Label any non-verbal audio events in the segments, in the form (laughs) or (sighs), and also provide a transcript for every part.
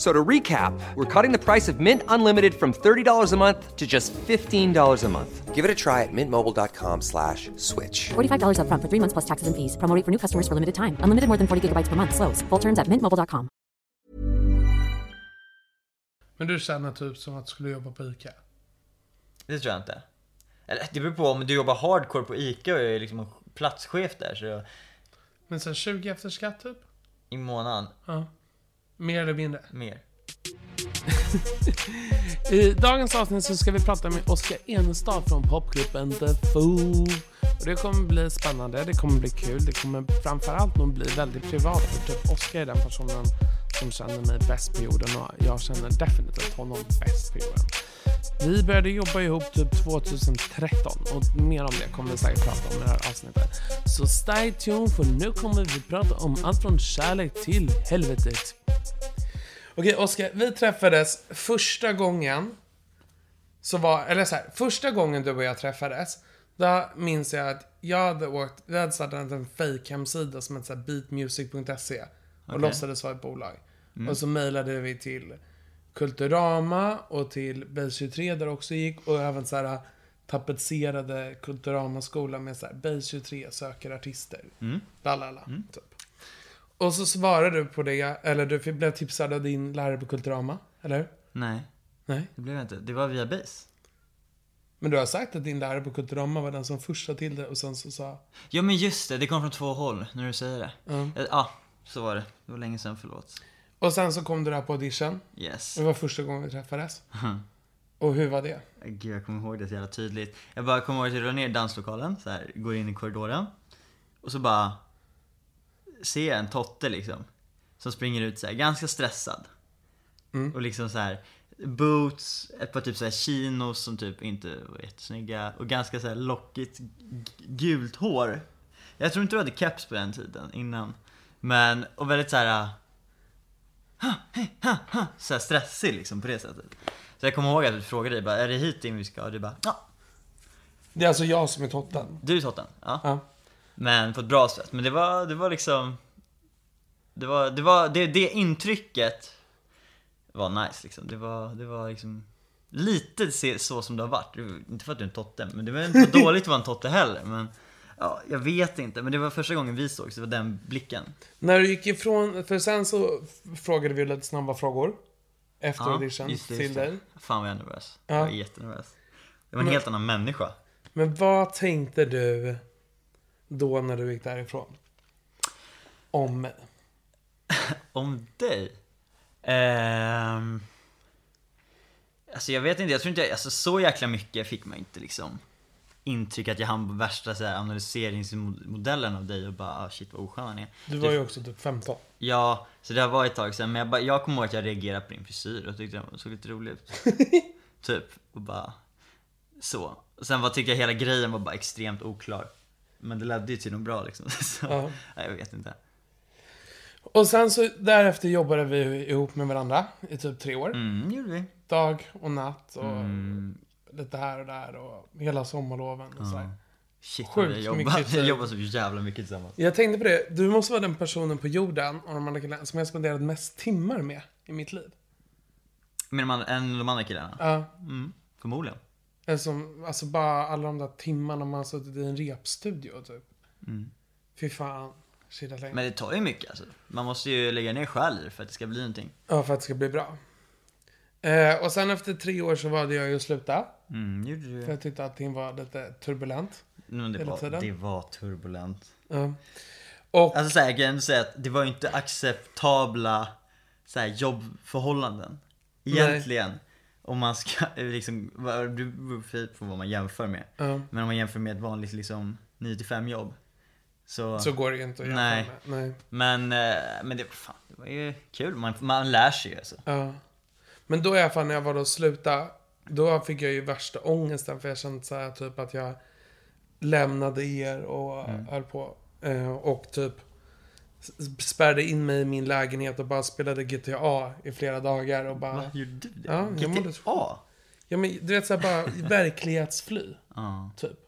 F- So to recap, we're cutting the price of Mint Unlimited from $30 a month to just $15 a month. Give it a try at mintmobile.com slash switch. $45 upfront for three months plus taxes and fees. Promo for new customers for limited time. Unlimited more than 40 gigabytes per month. Slows. Full terms at mintmobile.com. Men du känner typ som att du skulle jobba på ICA? Det tror jag inte. Eller det beror på om du jobbar hardcore på ICA och är liksom platschef där så Men sen 20 efter skatt typ? i månaden, Ja. Mer eller mindre? mer. (laughs) I dagens avsnitt så ska vi prata med Oskar Enestad från popgruppen The Foo. Och det kommer bli spännande, det kommer bli kul, det kommer framförallt nog bli väldigt privat. För typ Oskar är den personen som känner mig bäst på jorden och jag känner definitivt honom bäst på jorden. Vi började jobba ihop typ 2013 och mer om det kommer vi säkert prata om i det här avsnittet. Så stay tuned för nu kommer vi prata om allt från kärlek till helvetet. Okej Oskar, vi träffades första gången så var, eller så här, första gången du och jag träffades, då minns jag att jag hade åkt, vi hade startat en fake hemsida som hette beatmusic.se och Okej. låtsades vara ett bolag. Och så mejlade vi till Kulturama och till Base23 där också gick och även så här tapetserade Kulturama-skolan med så här Base23 söker artister. Mm. La la la, typ. Och så svarade du på det, eller du blev tipsad av din lärare på Kulturama, eller hur? Nej, Nej. det blev jag inte. Det var via Base. Men du har sagt att din lärare på Kulturama var den som först sa till det och sen så sa... Ja men just det, det kom från två håll när du säger det. Ja. Ja, ja så var det. Det var länge sedan, förlåt. Och sen så kom du där på audition. Yes. Det var första gången vi träffades. Och hur var det? Gud, jag kommer ihåg det så jävla tydligt. Jag bara kommer ihåg att jag rullar ner i danslokalen, så här, går in i korridoren. Och så bara ser jag en totte liksom. Som springer ut så här, ganska stressad. Och liksom så här boots, ett par typ så här chinos som typ inte var jättesnygga. Och ganska så här lockigt gult hår. Jag tror inte du hade keps på den tiden innan. Men, och väldigt så här. "Ha, ha, ha", Så här stressig liksom på det sättet. Så jag kommer ihåg att jag frågade dig bara, är det hit in vi ska? Och du bara, ja. Det är alltså jag som är totten. Du är totten. Ja. Ja. Men på ett bra sätt. Men det var, det var liksom... Det var, det var, det, det intrycket var nice liksom. Det var, det var liksom lite så som det har varit. Inte för att du är en totte, men det var inte (laughs) dåligt att vara en totte heller. Men ja, jag vet inte. Men det var första gången vi såg så det var den blicken. När du gick ifrån, för sen så frågade vi lite snabba frågor. Efter audition just det, till just det. dig. Fan vad jag är nervös. Ja. Jag var jättenervös. Det var en Men- helt annan människa. Men vad tänkte du då när du gick därifrån? Om mig? (laughs) Om dig? Ehm... Alltså jag vet inte, jag tror inte jag, alltså så jäkla mycket fick man inte liksom intryck att jag hann på värsta så här, analyseringsmodellen av dig och bara ah, shit vad oskön han är. Du var ju också typ 15. Ja, så det varit ett tag sedan men jag, bara, jag kommer ihåg att jag reagerade på din frisyr och tyckte den såg lite rolig ut. (laughs) typ, och bara så. Och sen var, tyckte jag hela grejen var bara extremt oklar. Men det ledde ju till något bra liksom. (laughs) Så, Ja. nej, jag vet inte. Och sen så därefter jobbade vi ihop med varandra i typ tre år. Mm, gjorde vi. Dag och natt och Mm. Lite här och där och hela sommarloven och så här. Shit Sjukt vi jobbar, mycket vi jobbar så jävla mycket tillsammans. Jag tänkte på det, du måste vara den personen på jorden och de andra killarna som jag spenderat mest timmar med i mitt liv. Men de andra, än de andra killarna? Ja, Mm, förmodligen. Eller som, alltså bara alla de där timmarna man har suttit i en repstudio typ. Fy fan. Mm. Men det tar ju mycket alltså. Man måste ju lägga ner själ för att det ska bli någonting. Ja, för att det ska bli bra. Eh, och sen efter tre år så valde jag ju att sluta. Mm, gjorde du För jag tyckte att allting var lite turbulent. Men det, var, det var turbulent. Ja. Och, Alltså såhär, jag kan säga att det var ju inte acceptabla såhär, jobbförhållanden. Egentligen. Om man ska (laughs) liksom, det beror på vad man jämför med. ja, Men om man jämför med ett vanligt liksom 9-5 jobb. Så, så går det ju inte att jämföra Nej. med. Nej. Men, eh, men det, fan, det var ju kul. Man, man lär sig ju alltså. Ja. Men då i alla fall när jag var då sluta, då fick jag ju värsta ångesten för jag kände så här typ att jag lämnade er och Mm. höll på. Eh, och typ spärrade in mig i min lägenhet och bara spelade GTA i flera dagar och bara... Vad gjorde du det? Ja, GTA? Ja men du vet såhär bara (laughs) verklighetsfly, typ.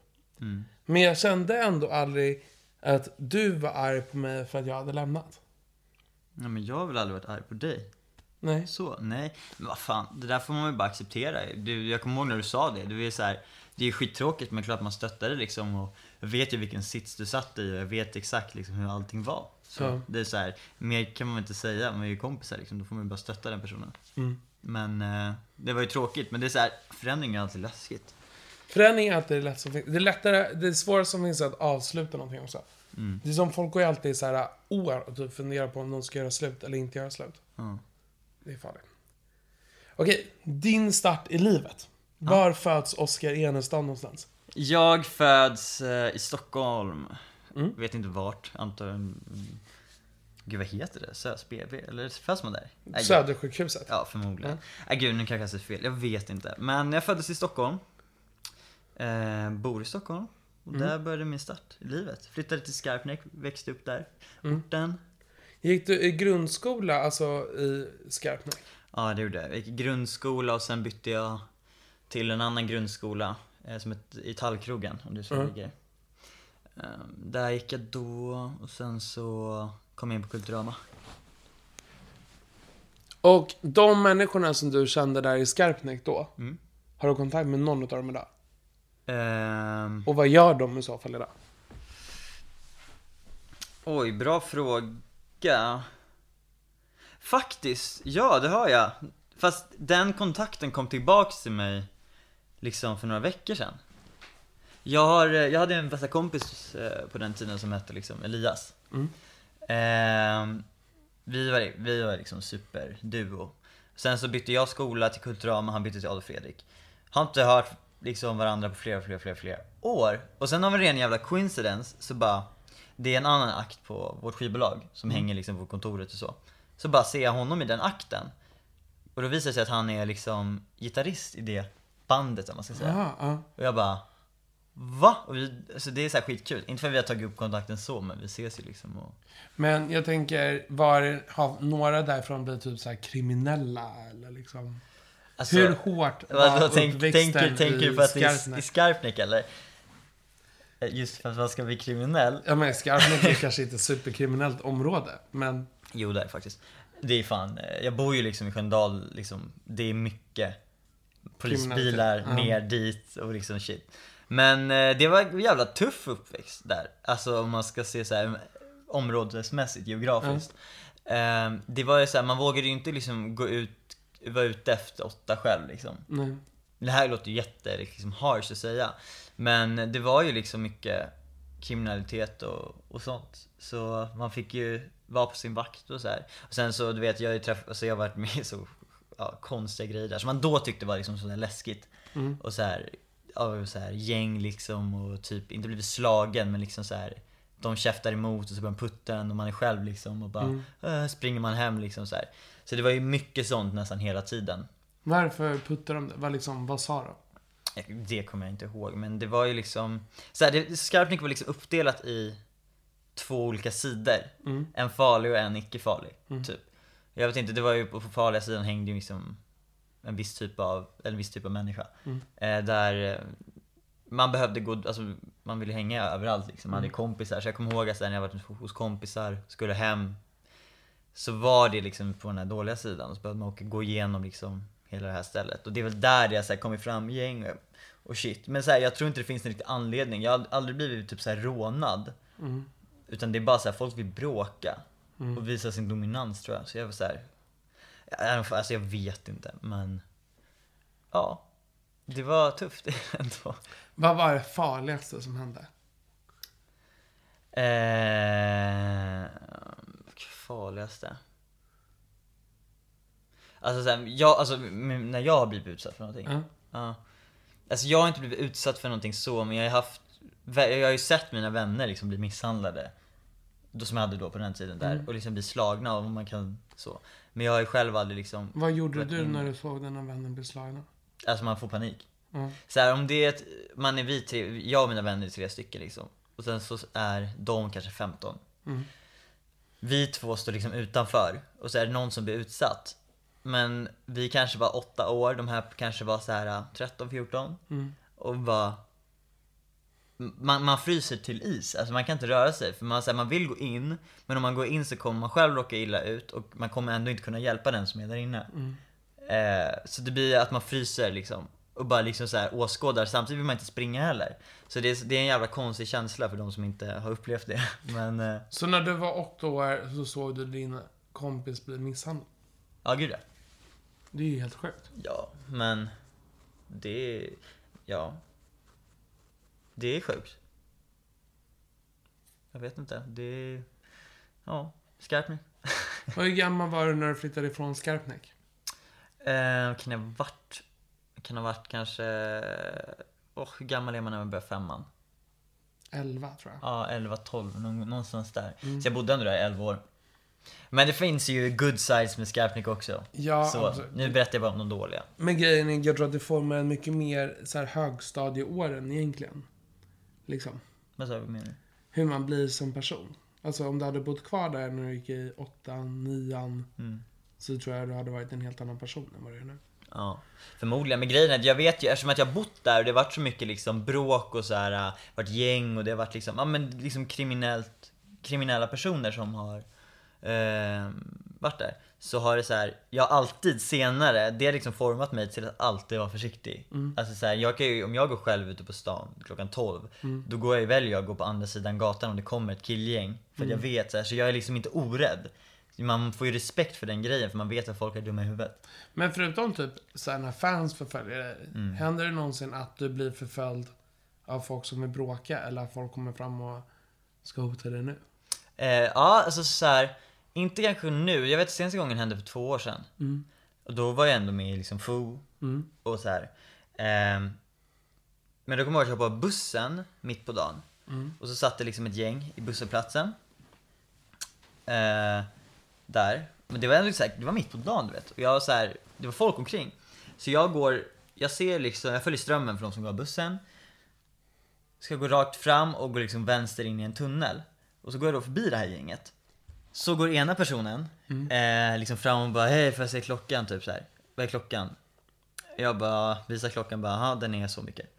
Mm. Men jag kände ändå aldrig att du var arg på mig för att jag hade lämnat. Nej men jag har väl aldrig varit arg på dig. Nej. Så, nej. Men vad fan, det där får man väl bara acceptera. Du, jag kommer ihåg när du sa det. Du är så här, det är ju skittråkigt men klart man stöttar det liksom. Och jag vet ju vilken sits du satt i och jag vet exakt liksom hur allting var. Så Ja. det är så här, mer kan man inte säga. Man är ju kompisar liksom, då får man ju bara stötta den personen. Mm. Men eh, det var ju tråkigt. Men det är så här, förändring är alltid läskigt. Förändring är alltid det lätt som finns. Det är lättare, det är svårare som finns att avsluta någonting också. Mm. Det är som folk går ju alltid så här år och typ funderar på om de ska göra slut eller inte göra slut. Ja. Det är farligt. Okej, din start i livet. Var föds Oskar Enestam någonstans? Jag föds eh, i Stockholm. Mm. Vet inte vart. Antar mm, Gud vad heter det? SÖS BB? Eller föds man där? Jag- Södersjukhuset. Ja, förmodligen. Nej gud, nu kanske jag säger fel. Jag vet inte. Men jag föddes i Stockholm. Eh, bor i Stockholm. Och där började min start i livet. Flyttade till Skarpnäck, växte upp där. Orten. Gick du i grundskola, alltså i Skarpnäck? Ja, det gjorde jag. Jag gick i grundskola och sen bytte jag till en annan grundskola. Eh, som ett, i Tallkrogen, om du så Mm. ligger. Eh, där gick jag då och sen så kom jag in på Kulturama. Och de människorna som du kände där i Skarpnäck då, Mm. har du kontakt med någon av dem idag? Ehm, Och vad gör de i så fall idag? Oj, bra fråga. Faktiskt, ja det har jag. Fast den kontakten kom tillbaks till mig liksom för några veckor sedan. Jag, har, jag hade en bästa kompis eh, på den tiden som hette liksom Elias. Ehm, vi var, vi var liksom superduo. Sen så bytte jag skola till Kulturama, han bytte till Adolf Fredrik. Har inte hört liksom varandra på flera, flera, flera, flera år. Och sen av en ren jävla coincidence så bara, det är en annan akt på vårt skivbolag som hänger liksom på kontoret och så. Så bara ser jag honom i den akten. Och då visar det sig att han är liksom gitarrist i det bandet om man ska säga. Ja, ja. Och jag bara Va? Och vi, alltså det är så här skitkul. Inte för att vi har tagit upp kontakten så, men vi ses ju liksom och... Men jag tänker, var, har några därifrån blivit typ så här kriminella eller liksom? Alltså, Hur hårt var vad, tänk, uppväxten tänker, tänker i du på att det är i Skarpnäck? Skarpnäck eller? Eh, Just för att man ska bli kriminell? Ja men Skarpnäck är kanske inte ett superkriminellt område, men Jo, det är faktiskt. Det är fan, eh, jag bor ju liksom i Sköndal, liksom, det är mycket polisbilar ner dit och liksom shit. Men eh, det var en jävla tuff uppväxt där. Alltså om man ska se så här områdesmässigt, geografiskt. Eh, det var ju så här, man vågade ju inte liksom gå ut, vara ute efter åtta själv liksom. nej. Det här låter ju jätte liksom, harsh att säga. Men det var ju liksom mycket kriminalitet och, och sånt. Så man fick ju vara på sin vakt och så här. Och sen så, du vet, jag har ju träffat, alltså jag har varit med i så ja, konstiga grejer där. Som man då tyckte var liksom sådär läskigt. Och så här, ja, så här, gäng liksom och typ, inte blivit slagen men liksom så här. De käftar emot och så går man putta en och man är själv liksom och bara äh, springer man hem liksom så här. Så det var ju mycket sånt nästan hela tiden. Varför puttade de det? Vad, liksom, vad sa de? Det kommer jag inte ihåg, men det var ju liksom så här, det, Skarpnäck var liksom uppdelat i två olika sidor. En farlig och en icke farlig, typ. Jag vet inte, det var ju på farliga sidan hängde ju liksom en viss typ av, en viss typ av människa. Eh, där eh, man behövde gå, alltså man ville hänga överallt liksom. Man hade kompisar. Så jag kommer ihåg att när jag var hos kompisar, skulle hem. Så var det liksom på den här dåliga sidan. Så behövde man åka, gå igenom liksom hela det här stället. Och det är väl där det har kommit fram gäng och shit. Men så här, jag tror inte det finns en riktig anledning. Jag har aldrig blivit typ så här rånad. Utan det är bara så här, folk vill bråka. Och visa sin dominans tror jag. Så jag var så här, alltså jag vet inte men ja. Det var tufft (laughs) ändå. Vad var det farligaste som hände? Eh, farligaste? Alltså, så här, jag, alltså när jag har blivit utsatt för någonting. Ja. Ja. Alltså jag har inte blivit utsatt för någonting så, men jag har haft, jag har ju sett mina vänner liksom bli misshandlade. Då som jag hade då på den tiden där. Och liksom bli slagna och man kan så. Men jag har ju själv aldrig liksom, Vad gjorde du inne- när du såg dina vänner bli slagna? alltså man får panik. Ja. Så här, om det är ett, man är vi tre, jag och mina vänner är tre stycken liksom. Och sen så är de kanske 15. Mm. Vi två står liksom utanför och så är det någon som blir utsatt. Men vi kanske var åtta år, de här kanske var så här 13, 14. Mm. Och bara... Man, man fryser till is, alltså man kan inte röra sig. För man, så här, man vill gå in, men om man går in så kommer man själv råka illa ut och man kommer ändå inte kunna hjälpa den som är där inne. Eh, så det blir att man fryser liksom. Och bara liksom så här åskådar, samtidigt vill man inte springa heller. Så det är, det är en jävla konstig känsla för de som inte har upplevt det. (laughs) Men, eh, Så när du var åtta år så såg du din kompis bli misshandlad? ja gud ja. Det är ju helt sjukt. Ja, men det är, ja. Det är sjukt. Jag vet inte, det är, ja, Skarpnäck. (laughs) Hur gammal var du när du flyttade ifrån Skarpnäck? Eh, kan jag ha varit, kan ha varit kanske, åh hur gammal är man när man börjar femman? 11 tror jag. Ja, 11, 12, någon- någonstans där. Så jag bodde ändå där i 11 år. Men det finns ju good sides med Skarpnäck också. Ja, så, absolut. nu berättar jag bara om de dåliga. Men grejen är, jag tror att det formar en mycket mer så här, högstadieåren egentligen. Liksom. Vad sa du menar du? Hur man blir som person. Alltså om du hade bott kvar där när du gick i åttan, nian. Mm. Så tror jag du hade varit en helt annan person än vad du är nu. Ja, förmodligen. Men grejen är att jag vet ju, eftersom att jag har bott där och det har varit så mycket liksom bråk och så här, äh, varit gäng och det har varit liksom, ja men liksom kriminellt, kriminella personer som har eh, varit där. Så har det så här, jag alltid senare, det har liksom format mig till att alltid vara försiktig. Alltså så här, jag kan ju, om jag går själv ute på stan klockan 12, då går jag väljer jag att gå på andra sidan gatan om det kommer ett killgäng. För att jag vet så här, så jag är liksom inte orädd. Man får ju respekt för den grejen för man vet att folk är dumma i huvudet. Men förutom typ så här, när fans förföljer dig. Mm. Händer det någonsin att du blir förföljd av folk som vill bråka? Eller att folk kommer fram och ska hota dig nu? Eh, ja, alltså så här, inte kanske nu. Jag vet senaste gången hände för två år sedan. Och då var jag ändå med i liksom FO och så här. Ehm, men då kommer jag ihåg att jag på bussen mitt på dagen. Och så satt det liksom ett gäng i busshållplatsen. Eh, där. Men det var ändå så här, det var mitt på dagen du vet. Och jag var så här, det var folk omkring. Så jag går, jag ser liksom, jag följer strömmen för de som går av bussen. Ska gå rakt fram och gå liksom vänster in i en tunnel. Och så går jag då förbi det här gänget. Så går ena personen eh, liksom fram och bara hej får jag se klockan typ så här. Vad är klockan? Jag bara visar klockan bara ja den är så mycket.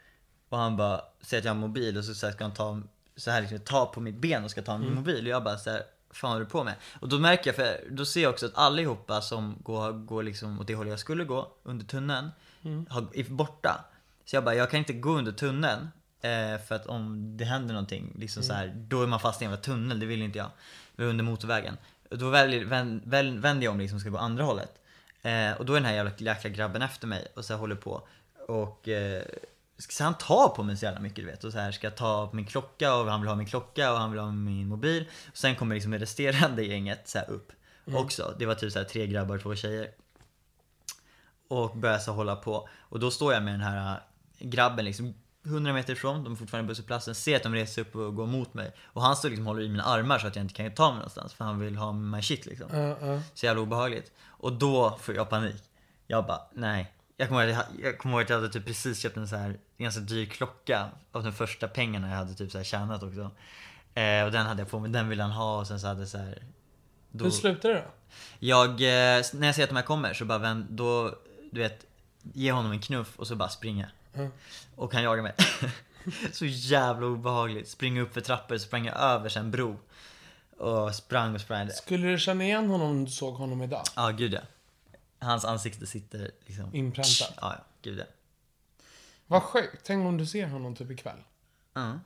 Och han bara säger att jag har en mobil och så, så här, ska han ta så här liksom, ta på mitt ben och ska ta min mobil och jag bara så här, fan håller du på med? Och då märker jag, för då ser jag också att allihopa som går, går liksom åt det hållet jag skulle gå under tunneln har, är borta. Så jag bara, jag kan inte gå under tunneln eh, för att om det händer någonting, liksom så här, då är man fast i en jävla tunnel, det vill inte jag. Vi under motorvägen. Och då väljer, vänd, väl, vänder jag om liksom ska gå andra hållet. Eh, och då är den här jävla jäkla grabben efter mig och så håller på. Och eh, så han tar på mig så jävla mycket du vet. Och så här ska ta på min klocka och han vill ha min klocka och han vill ha min mobil. Och sen kommer liksom det resterande (laughs) gänget så här upp också. Det var typ så här tre grabbar och två tjejer. Och börjar så hålla på. Och då står jag med den här äh, grabben liksom 100 meter ifrån, de är fortfarande på busshållplatsen, ser att de reser upp och går mot mig. Och han står liksom håller i mina armar så att jag inte kan ta mig någonstans för han vill ha my shit liksom. Ja, ja. Så jävla obehagligt. Och då får jag panik. Jag bara, nej. Jag kommer ihåg att jag, ihåg att jag hade typ precis köpt en så här ganska dyr klocka av de första pengarna jag hade typ så här tjänat också. Eh, och den hade jag på mig, den ville han ha och sen så hade så här. Då, Hur slutade det då? jag, eh, när jag ser att de här kommer så bara vänd, då, du vet, ge honom en knuff och så bara springa. Och han jagar mig. (laughs) så jävla obehagligt. Springa upp för trappor, sprang jag över en bro. Och sprang och sprang. Skulle du känna igen honom om du såg honom idag? Ja, gud ja. Hans ansikte sitter liksom... Inpräntat. Ja, ja. Gud ja. Vad sjukt. Tänk om du ser honom typ ikväll. Ja.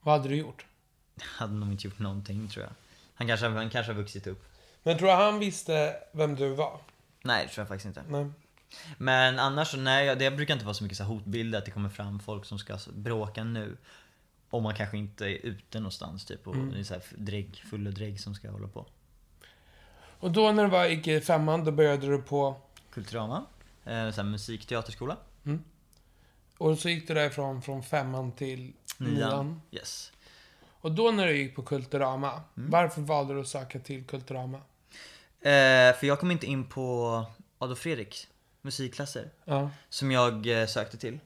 Vad hade du gjort? Hade nog inte gjort någonting tror jag. Han kanske, han kanske har vuxit upp. Men tror du han visste vem du var? Nej, det tror jag faktiskt inte. Nej. Men annars så, nej, det brukar inte vara så mycket så hotbilder att det kommer fram folk som ska bråka nu. Om man kanske inte är ute någonstans typ och det är så här drägg, full och drägg som ska hålla på. Och då när du var gick i femman, då började du på... Kulturama, eh, så här musikteaterskola. Och så gick du därifrån från femman till nian. Yes. Och då när du gick på Kulturama, Mm. varför valde du att söka till Kulturama? Eh, för jag kom inte in på Adolf Fredriks musikklasser. Ja. Som jag eh, sökte till.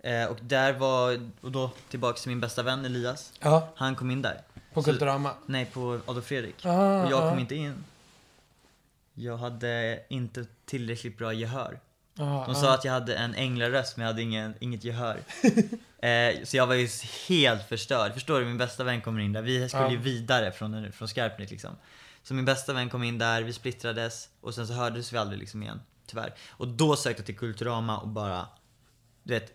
Eh, och där var, och då tillbaks till min bästa vän Elias. Ja, Han kom in där. på Så- Kulturama. Nej, på Adolf Fredrik. Ah, och jag kom ah. inte in. Jag hade inte tillräckligt bra gehör. Ja, De ja. sa att jag hade en änglaröst men jag hade ingen, inget gehör. (laughs) eh, så jag var ju helt förstörd. Förstår du? Min bästa vän kommer in där. Vi skulle Ja. ju vidare från, från Skarpnäck liksom. Så min bästa vän kom in där, vi splittrades och sen så hördes vi aldrig liksom igen. Tyvärr. Och då sökte jag till Kulturama och bara, du vet,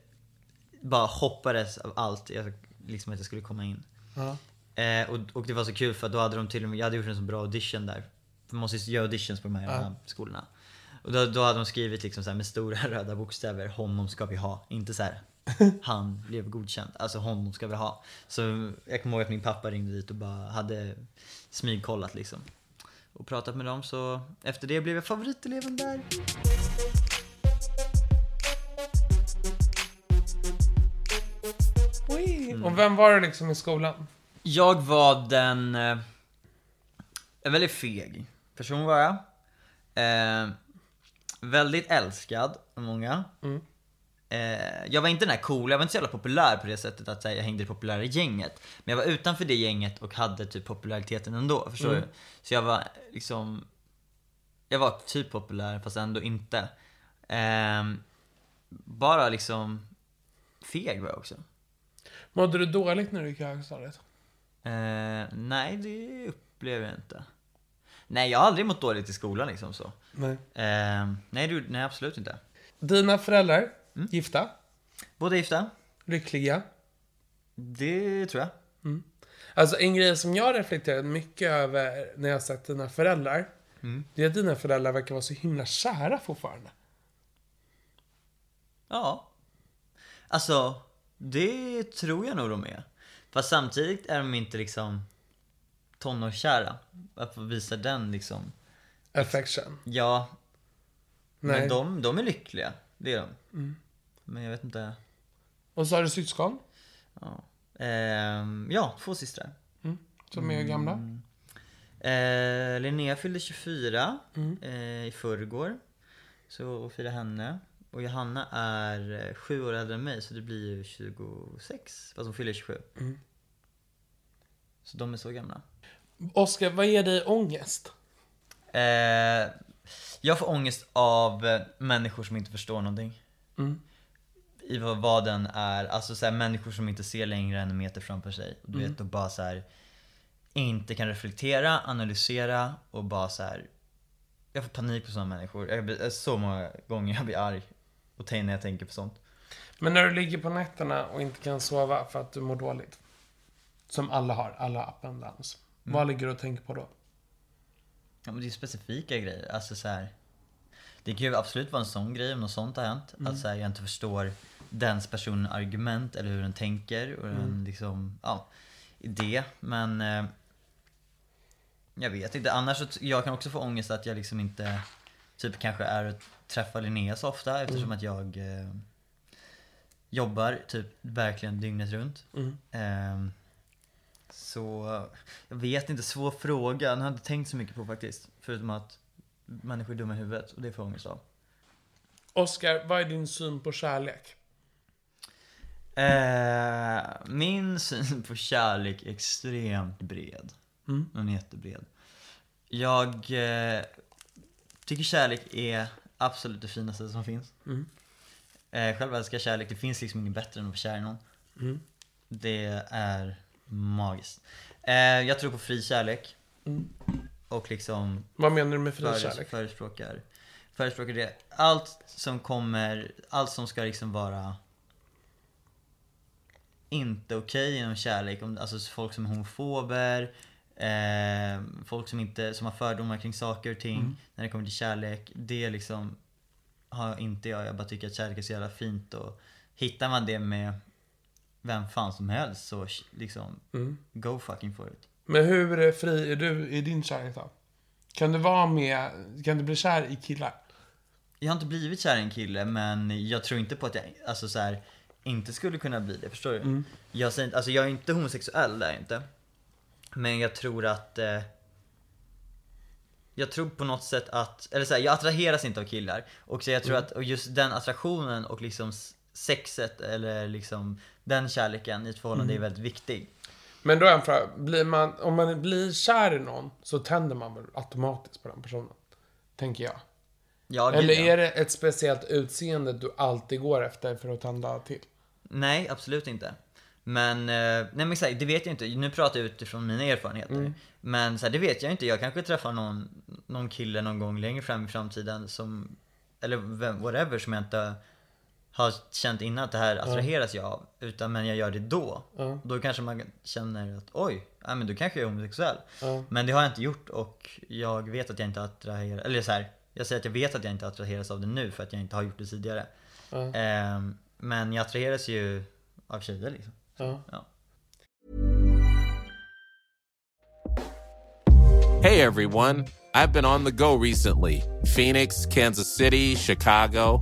bara hoppades av allt. Jag, liksom att jag skulle komma in. Ja. Eh, och, och det var så kul för då hade de till och med, jag hade gjort en så bra audition där. För man måste ju göra auditions på de här jävla skolorna. Och då, då hade de skrivit liksom så här med stora (laughs) röda bokstäver, honom ska vi ha. Inte så här, (laughs) han blev godkänd. Alltså honom ska vi ha. Så jag kommer ihåg att min pappa ringde dit och bara hade smygkollat liksom. Och pratat med dem så efter det blev jag favoriteleven där. Mm. Och vem var du liksom i skolan? Jag var den... Eh, en väldigt feg person var jag. Eh, väldigt älskad av många. Eh, jag var inte den här coola, jag var inte så jävla populär på det sättet att här, jag hängde i det populära gänget. Men jag var utanför det gänget och hade typ populariteten ändå, förstår du? Så jag var liksom... Jag var typ populär fast ändå inte. Eh, bara liksom... Feg var jag också. Mådde du dåligt när du gick i högstadiet? Eh, nej, det upplever jag inte. Nej, jag har aldrig mått dåligt i skolan liksom så. Nej. Eh, nej, du, nej, absolut inte. Dina föräldrar, Mm. gifta, Båda gifta? lyckliga. Det tror jag. Alltså en grej som jag reflekterat mycket över när jag sett dina föräldrar. Mm. Det är att dina föräldrar verkar vara så himla kära fortfarande. Ja. Alltså, det tror jag nog de är. Fast samtidigt är de inte liksom tonårskära. Att få visa den liksom. Affection. Ja, Nej. men de, de är lyckliga. Det är de. Men jag vet inte. Och så har du syskon. Ja, Ehm, ja två systrar. Som är gamla. Eh, Linnea fyllde 24 eh, i förrgår. Så fira henne. Och Johanna är eh, sju år äldre än mig så det blir ju 26. Fast hon fyller 27. Så de är så gamla. Oskar, vad ger dig ångest? Eh, jag får ångest av eh, människor som inte förstår någonting. I vad, vad den är. Alltså så här, människor som inte ser längre än en meter framför sig. Du vet, och bara så här, inte kan reflektera, analysera och bara så här. Jag får panik på sådana människor. Jag blir, så många gånger jag blir arg och tänker när jag tänker på sånt. Men när du ligger på nätterna och inte kan sova för att du mår dåligt. Som alla har, alla up and downs. Vad ligger du och tänker på då? Ja men det är specifika grejer. Alltså så här. Det kan ju absolut vara en sån grej om något sånt har hänt. Att så här, jag inte förstår dens personens argument eller hur den tänker och den liksom, ja, idé. Men eh, jag vet inte. Annars så jag kan också få ångest att jag liksom inte typ kanske är och träffar Linnea så ofta eftersom att jag eh, jobbar typ verkligen dygnet runt. Ehm, så jag vet inte, svår fråga. Den har jag inte tänkt så mycket på faktiskt. Förutom att människor är dumma i huvudet och det får jag ångest av. Oskar, vad är din syn på kärlek? Eh, min syn på kärlek är extremt bred. Den är jättebred. Jag eh, tycker kärlek är absolut det finaste som finns. Eh, själv älskar jag kärlek. Det finns liksom inget bättre än att vara kär i någon. Det är magiskt. Eh, jag tror på fri kärlek. Och liksom Vad menar du med fri föres- kärlek? förespråkar förespråkar det. Allt som kommer, allt som ska liksom vara inte okej inom kärlek. Alltså folk som är homofober, eh, folk som, inte, som har fördomar kring saker och ting när det kommer till kärlek. Det liksom har inte jag. Jag bara tycker att kärlek är så jävla fint och hittar man det med vem fan som helst så liksom go fucking for it. Men hur fri är du i din kärlek då? Kan du vara med, kan du bli kär i killar? Jag har inte blivit kär i en kille men jag tror inte på att jag alltså så här, inte skulle kunna bli det, förstår du? Jag, säger, inte- alltså jag är inte homosexuell, det är jag inte. Men jag tror att eh, Jag tror på något sätt att, eller så här, jag attraheras inte av killar. Och så jag tror att och just den attraktionen och liksom sexet eller liksom den kärleken i ett förhållande är väldigt viktig. Men då är en fråga, blir man, om man blir kär i någon så tänder man väl automatiskt på den personen? Tänker jag. Ja, Eller är det ett speciellt utseende du alltid går efter för att tända till? Nej, absolut inte. Men, eh, nej men exakt, det vet jag inte. Nu pratar jag utifrån mina erfarenheter. Men så här, det vet jag inte. Jag kanske träffar någon, någon kille någon gång längre fram i framtiden som, eller vem, whatever, som jag inte har känt innan att det här attraheras jag av. Utan men jag gör det då. Då kanske man känner att oj, ja, men då kanske jag är homosexuell. Men det har jag inte gjort och jag vet att jag inte attraheras, eller så här, jag säger att jag vet att jag inte attraheras av det nu för att jag inte har gjort det tidigare. Ehm, men jag attraheras ju av tjejer liksom. Ja. Ja. Hey everyone, I've been on the go recently Phoenix, Kansas City, Chicago.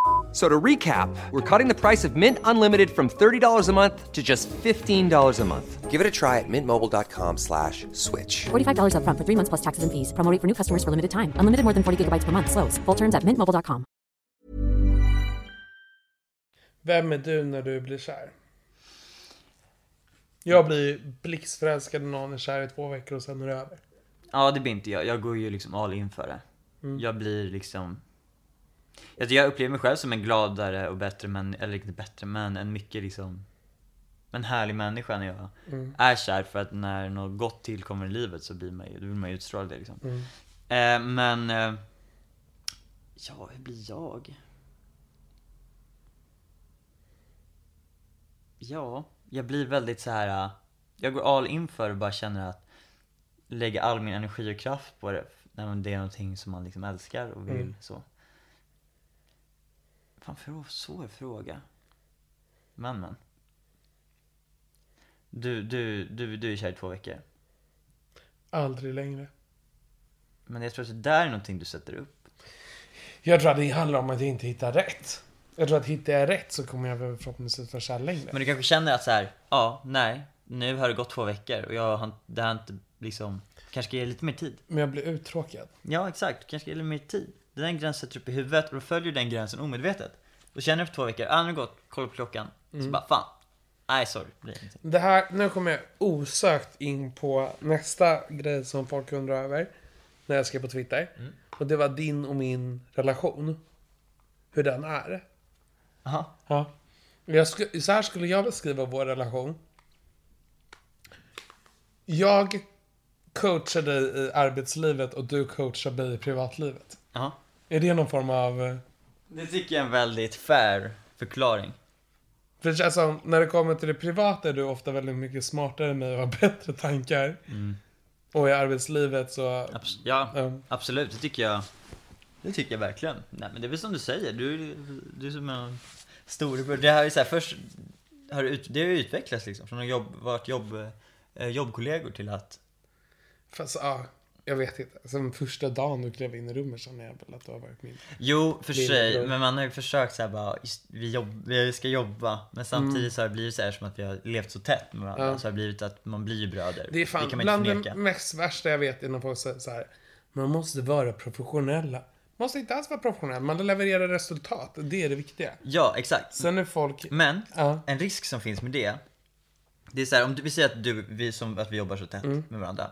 So to recap, we're cutting the price of Mint Unlimited from $30 a month to just $15 a month. Give it a try at mintmobile.com slash switch. $45 upfront for three months plus taxes and fees. Promo rate for new customers for limited time. Unlimited more than 40 gigabytes per month. Slows. Full terms at mintmobile.com. Vem är du när du blir kär? Jag blir blixtförälskad när någon är kär i två veckor och sen är det över. Ja, det blir inte jag. Jag går ju liksom all in för det. Jag blir liksom... Jag, jag upplever mig själv som en gladare och bättre, men, eller inte bättre, men en mycket liksom... En härlig människa när jag är kär för att när något gott tillkommer i livet så blir man ju, då vill man ju utstråla det liksom. Eh, men... Eh, ja, hur blir jag? Ja, jag blir väldigt så här. äh, Jag går all in för och bara känner att lägga all min energi och kraft på det när det är någonting som man liksom älskar och vill så. Fan för svår fråga. Men men. Du, du, du, du är kär i två veckor. Aldrig längre. Men jag tror att det där är någonting du sätter upp. Jag tror att det handlar om att jag inte hittar rätt. Jag tror att hittar jag rätt så kommer jag förhoppningsvis vara kär längre. Men du kanske känner att så här, ja, nej, nu har det gått två veckor och jag har, det har inte liksom, kanske ska ge lite mer tid. Men jag blir uttråkad. Ja, exakt. Kanske ska ge lite mer tid. Den gränsen sätter du upp i huvudet och då följer du den gränsen omedvetet. Och känner efter två veckor, ah, nu har gått, kolla på klockan. Så bara, fan. Nej, sorry. Det. Det här, nu kommer jag osökt in på nästa grej som folk undrar över. När jag skrev på Twitter. Och det var din och min relation. Hur den är. Jaha. Ja. Jag så här skulle jag beskriva vår relation. Jag coachar dig i arbetslivet och du coachar mig i privatlivet. Jaha. Är det någon form av... eh, Det tycker jag är en väldigt fair förklaring. För som, när det kommer till det privata är du ofta väldigt mycket smartare än mig och har (laughs) bättre tankar. Och i arbetslivet så... Abs- ja, Ja. absolut. Det tycker jag. Det tycker jag verkligen. Nej, men det är väl som du säger. Du, du är som en storebror. Det här är så här, först har det, ut, det har utvecklats liksom. Från att jobb, varit jobb, eh, jobbkollegor till att Fast ja, jag vet inte. Som första dagen du klev in i rummet känner jag väl att du har varit min. Jo, för Lillebror. sig. Men man har ju försökt så här bara, just, vi, jobb, vi ska jobba. Men samtidigt så har det blivit så här som att vi har levt så tätt med varandra. Mm. Ja. Så har det blivit att man blir ju bröder. Det är fan kan man bland inte det mest värsta jag vet innan folk säger så här. Man måste vara professionella. Man måste inte alls vara professionell. Man levererar resultat. Det är det viktiga. Ja, exakt. Sen är folk... Men, Ja. en risk som finns med det Det är så här, om du, vi säger att du, vi som, att vi jobbar så tätt Mm. med varandra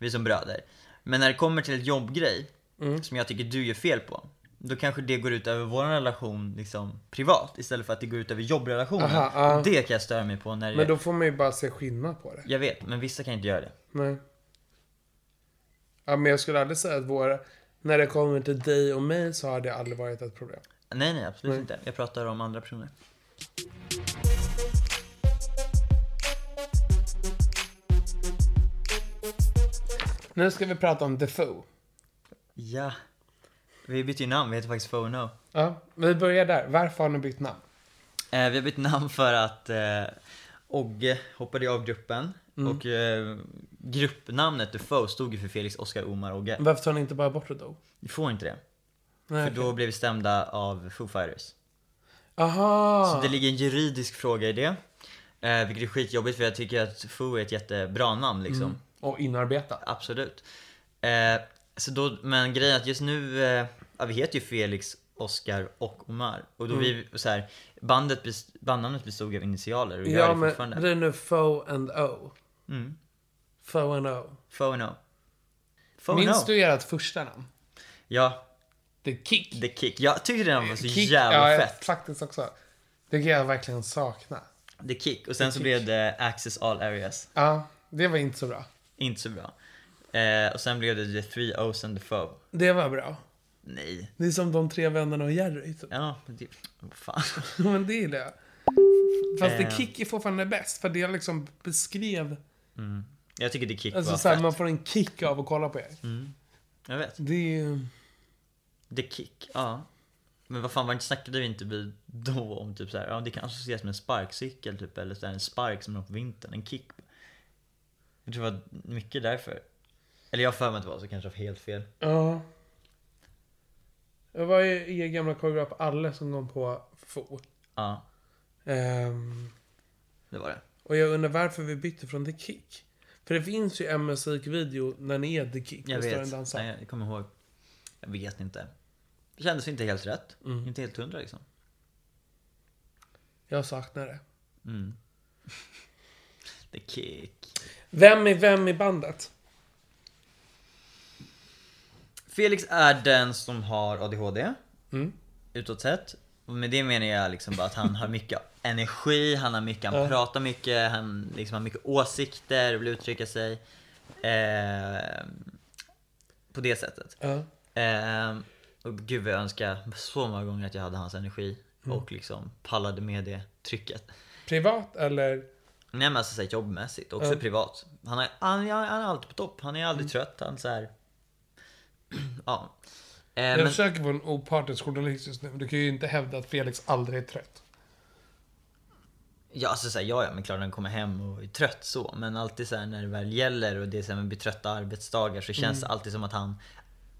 Vi som bröder Men när det kommer till ett jobbgrej Mm. Som jag tycker du gör fel på Då kanske det går ut över vår relation liksom privat Istället för att det går ut över jobbrelationen Aha. Och Det kan jag störa mig på när Men då får man ju bara se skillnad på det. Jag vet, men vissa kan inte göra det Nej. Ja, men jag skulle aldrig säga att våra... När det kommer till dig och mig så har det aldrig varit ett problem. Nej nej absolut Nej. inte, jag pratar om andra personer Nu ska vi prata om Defoe. Ja Vi bytte ju namn, vi heter faktiskt Phono Ja, vi börjar där. Varför har ni bytt namn? Eh, vi har bytt namn för att eh, Ogge hoppade av gruppen Mm. och eh, gruppnamnet Defoe stod ju för Felix, Oskar, Omar, Ogge. Varför tar ni inte bara bort det då? Vi får inte det, Nej, för då blev vi stämda av Foo Fighters. Aha! Så det ligger en juridisk fråga i det. Eh, vilket är skitjobbigt för jag tycker att Foo är ett jättebra namn liksom. Mm. Och inarbetat. Absolut. Eh, så då, men grejen är att just nu, eh, ja, vi heter ju Felix, Oskar och Omar. Och då Mm. vi så här, bandet, bandnamnet bestod av initialer och gör Ja, det men fortfarande. det är nu Foe and O. Mm. Foe and O. Phono. Phono. Minns du ert första namn? Ja, The Kick. The Kick. Jag tyckte den var så Kick, jävla ja, fett. faktiskt också. Det kan jag verkligen sakna. The Kick. Och sen så Kick. blev det Access All Areas. Ja, det var inte så bra. Inte så bra. Eh, och sen blev det The Three O's and the Foe. Det var bra. Nej. Det är som de tre vännerna och Jerry. Typ. Ja, men det... Vad fan. (laughs) Men det är det. Fast The Eh. Kick är fortfarande bäst. För det liksom beskrev... Jag tycker The Kick Alltså var så här, fett. man får en kick av att kolla på er. Jag vet. Det är. The Kick, ja. Men vad fan, var inte snackade vi inte vi då om typ så här, ja det kan associeras med en sparkcykel typ, eller så här, en spark som är på vintern, en kick. Jag tror det var mycket därför. Eller jag har för mig att det var så, kanske jag har helt fel. Ja. Jag var er gamla koreograf Alle som kom på Fo. Ja, Ehm, det var det. och jag undrar varför vi bytte från The Kick. För det finns ju en musikvideo när ni är The Kick. Jag och står vet. dansar. Nej, jag kommer ihåg. Jag vet inte. Det kändes inte helt rätt. Mm. Inte helt hundra liksom. Jag saknar det. (laughs) The Kick. Vem är vem i bandet? Felix är den som har ADHD. Mm. Utåt sett. Och med det menar jag liksom bara att han har mycket energi, han har mycket, han Ja. pratar mycket, han liksom har mycket åsikter vill uttrycka sig. Eh, på det sättet. Ja. Eh, och gud vad jag önskar så många gånger att jag hade hans energi. Mm. Och liksom pallade med det trycket. Privat eller? Nej men alltså så här, jobbmässigt, också Ja. privat. Han är, han, han är alltid på topp, han är aldrig Mm. trött, han så här. (clears throat) Ja. Eh, Jag men, försöker vara en opartisk journalist just nu. men Du kan ju inte hävda att Felix aldrig är trött. ja, alltså så här, ja, ja, men klart han kommer hem och är trött så. Men alltid så här, när det väl gäller och det är så här, med betrötta arbetsdagar så känns det alltid som att han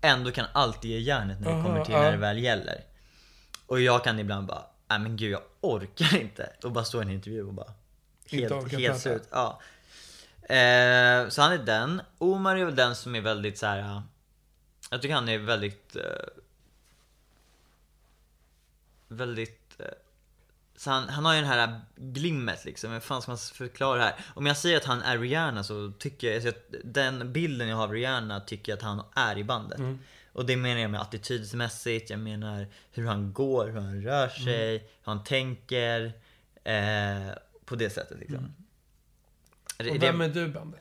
ändå kan alltid ge järnet när det Mm. Aha, kommer till ja. när det väl gäller. Och jag kan ibland bara, nej men gud jag orkar inte. Och bara stå i en intervju och bara helt, helt slut. Ja. Eh, så han är den. Omar är väl den som är väldigt så här. Jag tycker han är väldigt eh, Väldigt eh, så han, han har ju den här glimmet liksom, hur fan ska man förklara det här? Om jag säger att han är Rihanna så tycker jag, så att den bilden jag har av Rihanna tycker jag att han är i bandet. Och det menar jag med attitydsmässigt, jag menar hur han går, hur han rör sig, hur han tänker. Eh, på det sättet liksom. Det- Och vem är du i bandet?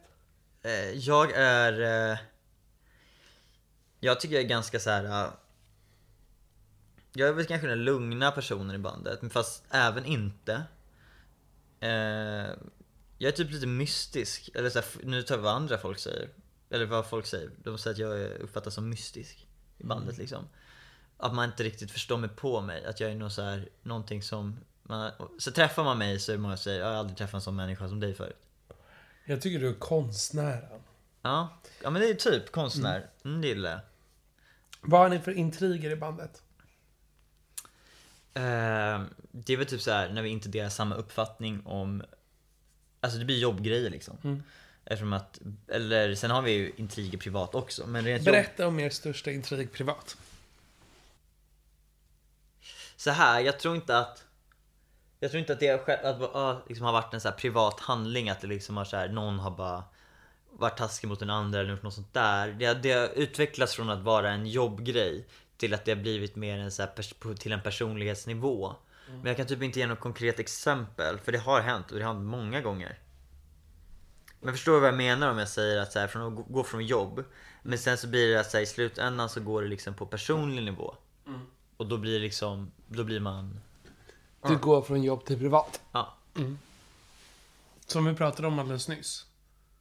Eh, jag är... Eh, jag tycker jag är ganska så här. eh, jag är väl kanske den lugna personen i bandet, men fast även inte. Jag är typ lite mystisk, eller så här, nu tar vi vad andra folk säger. Eller vad folk säger. De säger att jag är- uppfattas som mystisk i bandet liksom. Att man inte riktigt förstår mig på mig, att jag är nog så här, någonting som man, så träffar man mig så är det många som säger jag har aldrig träffat en sån människa som dig förut. Jag tycker du är konstnären. Ja, ja men det är typ konstnär. Mm, det gillar jag. Vad har ni för intriger i bandet? Eh, det är väl typ så här när vi inte delar samma uppfattning om Alltså det blir jobbgrejer liksom. Eftersom att, eller sen har vi ju intriger privat också. Men rent jobb, Berätta om er största intrig privat. så här, jag tror inte att Jag tror inte att det har, att, liksom har varit en så här privat handling, att det liksom har så här, någon har bara varit taskig mot den andra eller gjort något sånt där. Det, det har utvecklats från att vara en jobbgrej till att det har blivit mer en så här, till en personlighetsnivå. Men jag kan typ inte ge något konkret exempel, för det har hänt och det har hänt många gånger. Men förstår du vad jag menar om jag säger att så här, från gå- från jobb, men sen så blir det att så här, i slutändan så går det liksom på personlig nivå. Och då blir liksom, då blir man, Du går från jobb till privat. ja. Som vi pratade om alldeles nyss.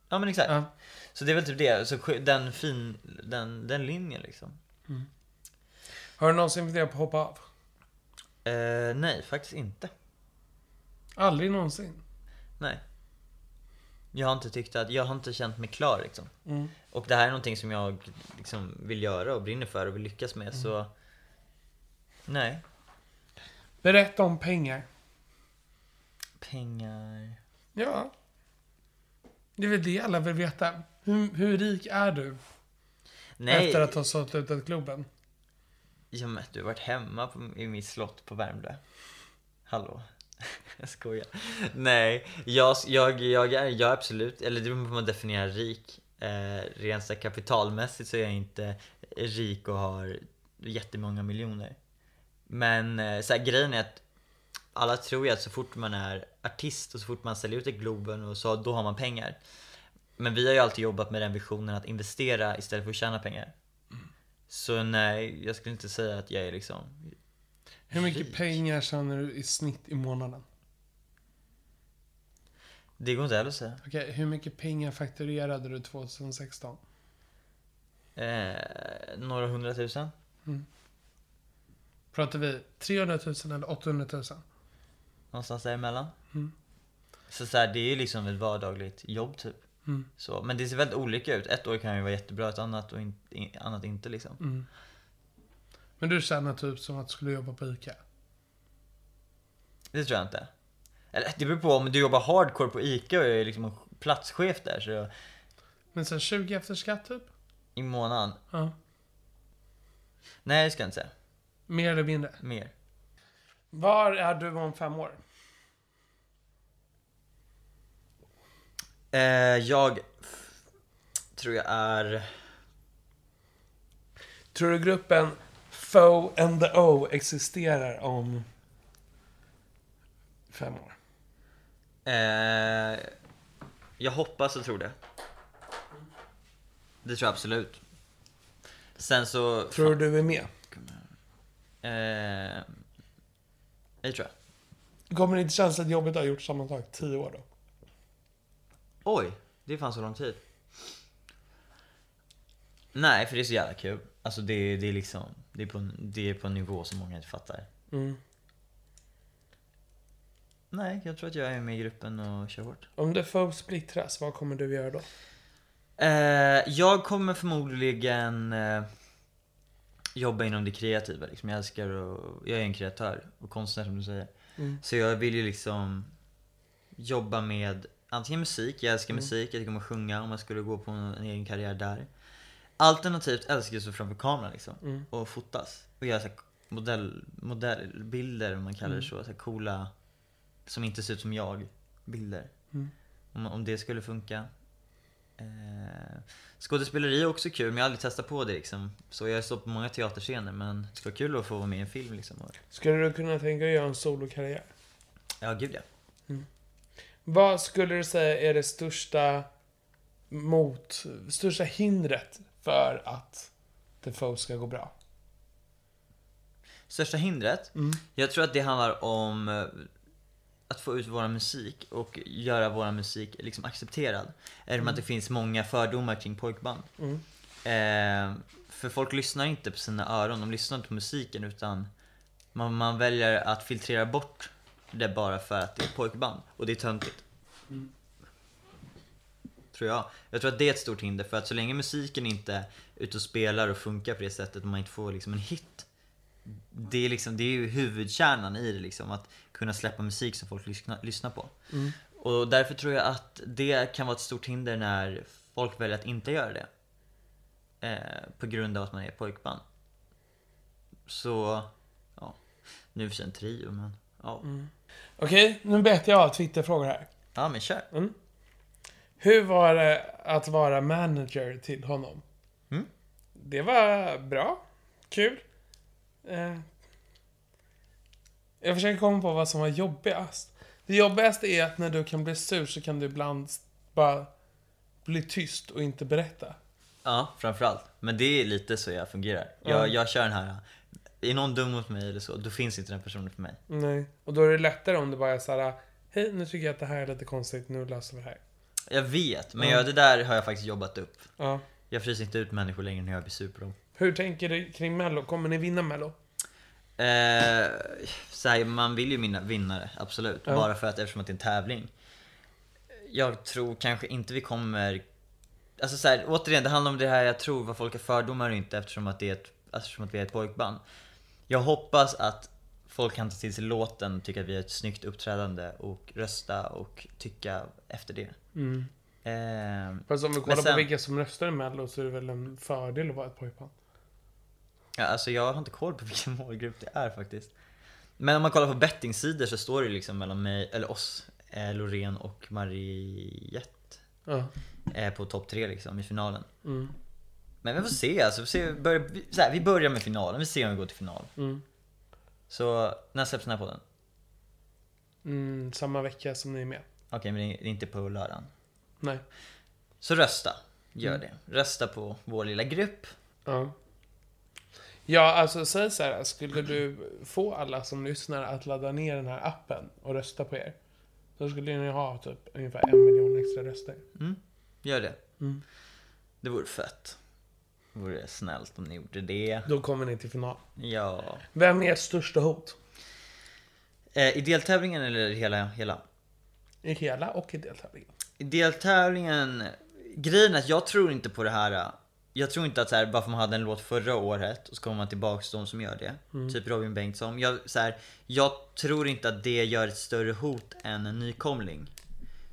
Ja men exakt. Ja. Så det är väl typ det, så den fin, den, den linjen liksom. Har du någonsin funderat på att hoppa av? Eh, nej, faktiskt inte. Aldrig någonsin. Nej. Jag har inte tyckt att, jag har inte känt mig klar liksom. Och det här är någonting som jag liksom vill göra och brinner för och vill lyckas med så Nej. Berätta om pengar. Pengar. Ja. Det är väl det alla vill veta. Hur, hur rik är du Nej. efter att ha sålt ut ett Globen? Ja men du har varit hemma på, i mitt slott på Värmdö. Hallå? (laughs) Jag skojar. Nej, jag, jag, jag är jag är absolut, eller det beror på hur man definierar rik. Eh, rent kapitalmässigt så är jag inte rik och har jättemånga miljoner. Men eh, så här, grejen är att alla tror ju att så fort man är artist och så fort man säljer ut ett Globen och så, då har man pengar. Men vi har ju alltid jobbat med den visionen att investera istället för att tjäna pengar. Så nej, jag skulle inte säga att jag är liksom Hur mycket Rik. pengar tjänar du i snitt i månaden? Det går inte heller att säga. Okej, hur mycket pengar fakturerade du 2016? Eh, några hundratusen? Pratar vi 300 000 eller 800 000? Någonstans däremellan. Så, så här, det är ju liksom ett vardagligt jobb typ. Så, men det ser väldigt olika ut. Ett år kan ju vara jättebra, ett annat, och in, in, annat inte liksom. Men du tjänar typ som att du skulle jobba på ICA? Det tror jag inte. Eller det beror på, om du jobbar hardcore på ICA och är liksom platschef där så Men sen 20 efter skatt typ? i månaden. Ja. Nej det ska jag inte säga. Mer eller mindre? Mer. Var är du om fem år? Eh, jag tror jag är... Tror du gruppen Foe and the O existerar om fem år? Eh, jag hoppas och tror det. Det tror jag absolut. Sen så... Tror du du är med? Eh, det tror jag. Kommer det inte kännas att ha gjort sammantaget tio år då? Oj, det fanns så lång tid. Nej, för det är så jävla kul. Alltså det, det är liksom, det är, på, en- det är på en nivå som många inte fattar. Mm. Nej, jag tror att jag är med i gruppen och kör hårt. Om det Foe splittras, vad kommer du göra då? Eh, jag kommer förmodligen eh, jobba inom det kreativa. Liksom. Jag älskar och Jag är en kreatör och konstnär som du säger. Så jag vill ju liksom jobba med antingen musik, jag älskar musik, jag tycker om att sjunga om jag skulle gå på en, en egen karriär där. Alternativt älskar jag så framför kameran liksom. Och fotas. Och göra så modell, modellbilder om man kallar det så, så här coola som inte ser ut som jag bilder. Om, om det skulle funka. Eh, skådespeleri är också kul men jag har aldrig testat på det liksom. Så jag har stått på många teaterscener men det skulle vara kul att få vara med i en film liksom. Skulle du kunna tänka dig att göra en solokarriär? Ja, gud ja. Vad skulle du säga är det största mot, största hindret för att Defoe ska gå bra? Största hindret? Jag tror att det handlar om eh, att få ut vår musik och göra vår musik liksom accepterad. Även att det finns många fördomar kring pojkband. Eh, för folk lyssnar inte på sina öron, de lyssnar inte på musiken utan man, man väljer att filtrera bort det bara för att det är pojkband. Och det är töntigt. Tror jag. Jag tror att det är ett stort hinder för att så länge musiken inte är ute och spelar och funkar på det sättet och man inte får liksom en hit det är, liksom, det är ju huvudkärnan i det liksom, att kunna släppa musik som folk lyssnar, lyssnar på. Och därför tror jag att det kan vara ett stort hinder när folk väljer att inte göra det. Eh, på grund av att man är pojkband. Så, ja. Nu för sig en trio men, ja. Okej, nu betar jag av Twitterfrågor här. Ja men kör. Hur var det att vara manager till honom? Mm. Det var bra. Kul. Eh, jag försöker komma på vad som var jobbigast. Det jobbigaste är att när du kan bli sur så kan du ibland bara bli tyst och inte berätta. Ja, framförallt. Men det är lite så jag fungerar. Jag, jag kör den här, är någon dum mot mig eller så, då finns inte den personen för mig. Nej. Och då är det lättare om du bara är såhär, hej nu tycker jag att det här är lite konstigt, nu löser vi det här. Jag vet, men jag, det där har jag faktiskt jobbat upp. Ja. Jag fryser inte ut människor längre när jag blir sur på dem. Hur tänker du kring Mello? Kommer ni vinna Mello? Eh, så här, man vill ju vinna, vinna det, absolut. Ja. Bara för att eftersom att det är en tävling. Jag tror kanske inte vi kommer... Alltså så här, återigen, det handlar om det här jag tror, vad folk har fördomar och inte eftersom att, det är ett, eftersom att vi är ett pojkband. Jag hoppas att folk kan ta till sig låten, tycka att vi har ett snyggt uppträdande och rösta och tycka efter det. Eh, Fast om vi kollar sen- på vilka som röstar i Mello så är det väl en fördel att vara ett pojkband. Ja, alltså jag har inte koll på (laughs) vilken målgrupp det är faktiskt. Men om man kollar på bettingsidor så står det liksom mellan mig, eller oss, eh, Loreen och Mariette Ja. eh, på topp tre liksom i finalen. Mm. Men vi får se alltså, vi, får se, börja, vi, så här, vi börjar med finalen, vi ser om vi går till final. Mm. Så, när släpps den här podden? Mm, samma vecka som ni är med. Okej, men det är inte på lördagen. Nej. Så rösta, gör det. Rösta på vår lilla grupp. Ja. Ja, alltså säg så här. Skulle du få alla som lyssnar att ladda ner den här appen och rösta på er. Då skulle ni ha typ ungefär en miljon extra röster. Gör det. Mm. Det vore fett. Det vore snällt om ni gjorde det. Då kommer ni till final. Ja. Vem är ert största hot? Eh, I deltävlingen eller hela? hela? I hela och i deltävlingen. I deltävlingen, grejen är att jag tror inte på det här. Jag tror inte att så här, bara för man hade en låt förra året och så kommer man tillbaks till de som gör det. Mm. Typ Robin Bengtsson. Jag, så här, jag tror inte att det gör ett större hot än en nykomling.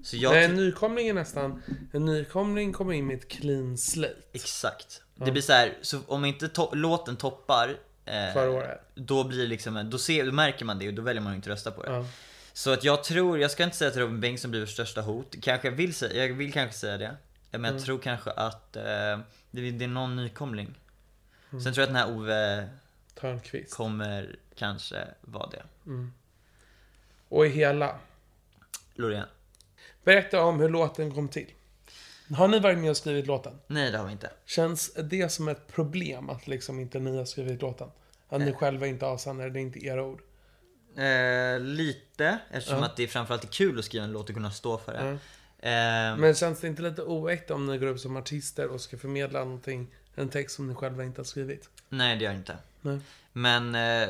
Så jag Nej, en nykomling är nästan... En nykomling kommer in med ett clean slate. Exakt. Det blir så här, så om inte to- låten toppar eh, Förra året. Då blir liksom, då, ser, då märker man det och då väljer man inte att rösta på det. Ja. Så att jag tror, jag ska inte säga att Robin Bengtsson blir vårt största hot. Kanske jag vill säga, jag vill kanske säga det. Men jag Mm. tror kanske att eh, det, det är någon nykomling. Mm. Sen tror jag att den här Ove Törnqvist. kommer kanske vara det. Och i hela. Loreen? Berätta om hur låten kom till. Har ni varit med och skrivit låten? Nej det har vi inte. Känns det som ett problem att liksom inte ni har skrivit låten? Att ni själva inte avsannar, det är inte era ord? Eh, lite, eftersom Ja. att det framförallt är kul att skriva en låt och kunna stå för det. Ja. Eh, Men känns det inte lite oäkta om ni går upp som artister och ska förmedla någonting, en text som ni själva inte har skrivit? Nej det gör jag inte. Nej. Men eh,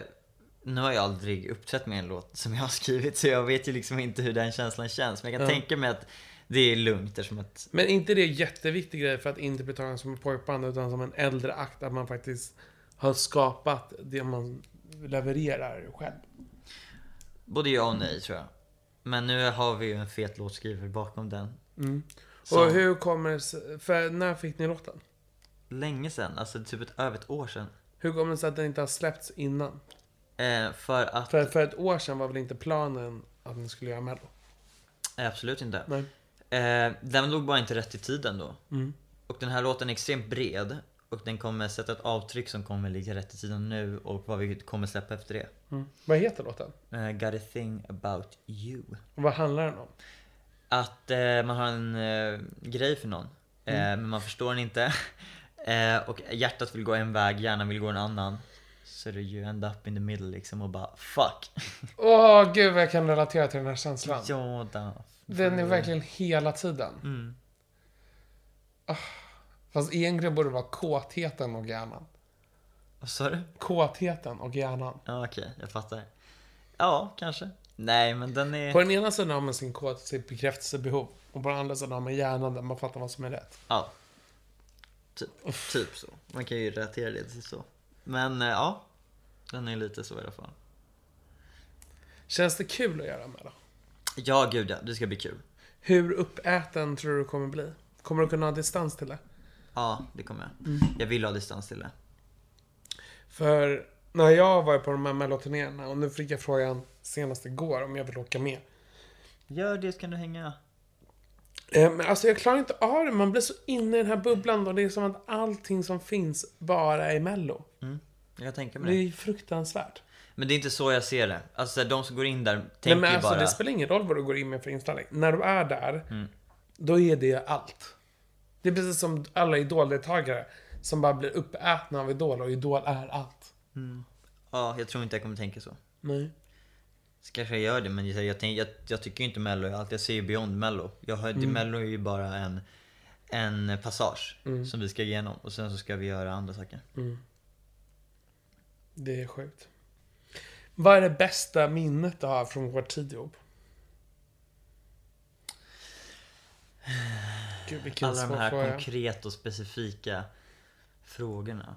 nu har jag aldrig uppträtt med en låt som jag har skrivit så jag vet ju liksom inte hur den känslan känns. Men jag kan Ja. tänka mig att det är lugnt eftersom att Men inte det jätteviktig grej för att inte betraktas som ett pojkband utan som en äldre akt att man faktiskt har skapat det man levererar själv. både ja och nej tror jag. Men nu har vi ju en fet låtskrivare bakom den. Mm. Och hur kommer det sig- För när fick ni låten? Länge sedan, alltså typ ett, över ett år sedan. Hur kommer det sig att den inte har släppts innan? Eh, för att... För, för ett år sedan var väl inte planen att ni skulle göra Mello? Nej, absolut inte. Nej. Eh, den låg bara inte rätt i tiden då. Mm. Och den här låten är extremt bred. Och den kommer sätta ett avtryck som kommer ligga rätt i tiden nu och vad vi kommer släppa efter det. Mm. Vad heter låten? Eh, got a thing about you. Och vad handlar den om? Att eh, man har en eh, grej för någon. Mm. Men man förstår den inte. (laughs) och hjärtat vill gå en väg, hjärnan vill gå en annan. Så det you end up in the middle liksom och bara fuck. (laughs) Åh gud vad jag kan relatera till den här känslan. ja. Den är verkligen hela tiden. Mm. Ah, Fast egentligen borde det vara kåtheten och hjärnan. Vad sa du? Kåtheten och hjärnan. Ja okej, jag fattar. Ja, kanske. Nej men den är... På den ena sidan har man sin kåthet, sitt bekräftelsebehov. Och på den andra sidan har man hjärnan där man fattar vad som är rätt. Ja. Typ, typ så. Man kan ju relatera det till så. Men eh, ja, den är lite så i alla fall. Känns det kul att göra med då? Ja, gud ja. Det ska bli kul. Hur uppäten tror du kommer bli? Kommer du kunna ha distans till det? Ja, det kommer jag. Mm. Jag vill ha distans till det. För när jag var på de här melloturnéerna och nu fick jag frågan senast igår om jag vill åka med. Gör det så kan du hänga. Eh, Men alltså jag klarar inte av det. Man blir så inne i den här bubblan och det är som att allting som finns bara är mello. Jag tänker Det mig är det. ju fruktansvärt. Men det är inte så jag ser det. Alltså de som går in där Nej, tänker men ju alltså bara... det spelar ingen roll vad du går in med för inställning. När du är där, Mm. då är det allt. Det är precis som alla idoldeltagare som bara blir uppätna av Idol och Idol är allt. Ja, jag tror inte jag kommer tänka så. Nej. Så kanske jag gör det, men jag, jag, jag, jag tycker inte mello är allt. Jag ser ju beyond mello. Jag har, Mm. det, mello är ju bara en, en passage som vi ska igenom. Och sen så ska vi göra andra saker. Det är sjukt. Vad är det bästa minnet du har från vår tid ihop? (sighs) Gud vilken Alla de här fråga. konkreta och specifika frågorna.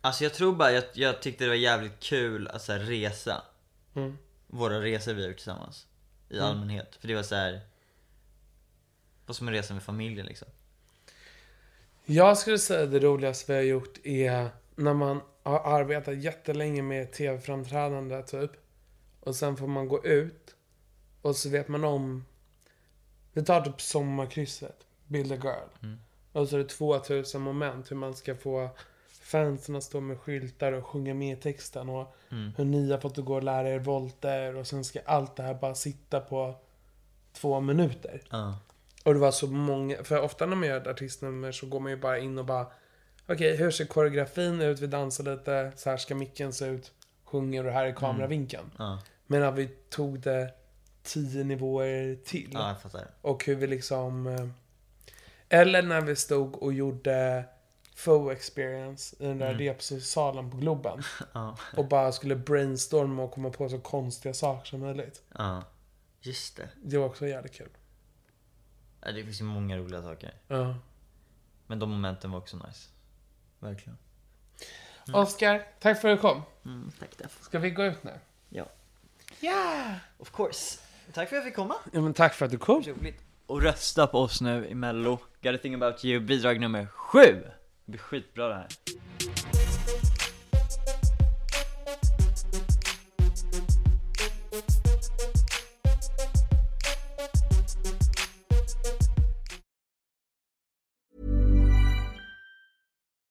Alltså jag tror bara, jag, jag tyckte det var jävligt kul att så resa. Mm. Våra resor vi har gjort tillsammans. I allmänhet. För det var så här. Vad som en resa med familjen liksom. Jag skulle säga det roligaste vi har gjort är när man har arbetat jättelänge med tv-framträdande typ. Och sen får man gå ut. Och så vet man om... Vi tar typ sommarkrysset. Build a girl. Och så är det 2000 moment hur man ska få fansen att stå med skyltar och sjunga med i texten. Och hur ni har fått att gå och lära er volter. Och sen ska allt det här bara sitta på två minuter. Ja. Och det var så många, för ofta när man gör ett artistnummer så går man ju bara in och bara Okej, hur ser koreografin ut? Vi dansar lite, så här ska micken se ut, sjunger och här är kameravinkeln. Ja, Men att vi tog det tio nivåer till. ja jag fattar. Och hur vi liksom... eh, Eller när vi stod och gjorde Faux experience i den där repsalen på Globen. (laughs) Ja. Och bara skulle brainstorma och komma på så konstiga saker som möjligt. Ja. Just det. Det var också jävligt kul. Ja, Det finns ju många roliga saker. Ja. Men de momenten var också nice. Verkligen. Oskar, tack för att du kom. Mm, tack. Ska vi gå ut nu? Ja. Ja! Of course. Tack för att jag fick komma. Ja men tack för att du kom. Roligt. Och rösta på oss nu i mello. Got a thing about you, bidrag nummer sju. Det blir skitbra det här.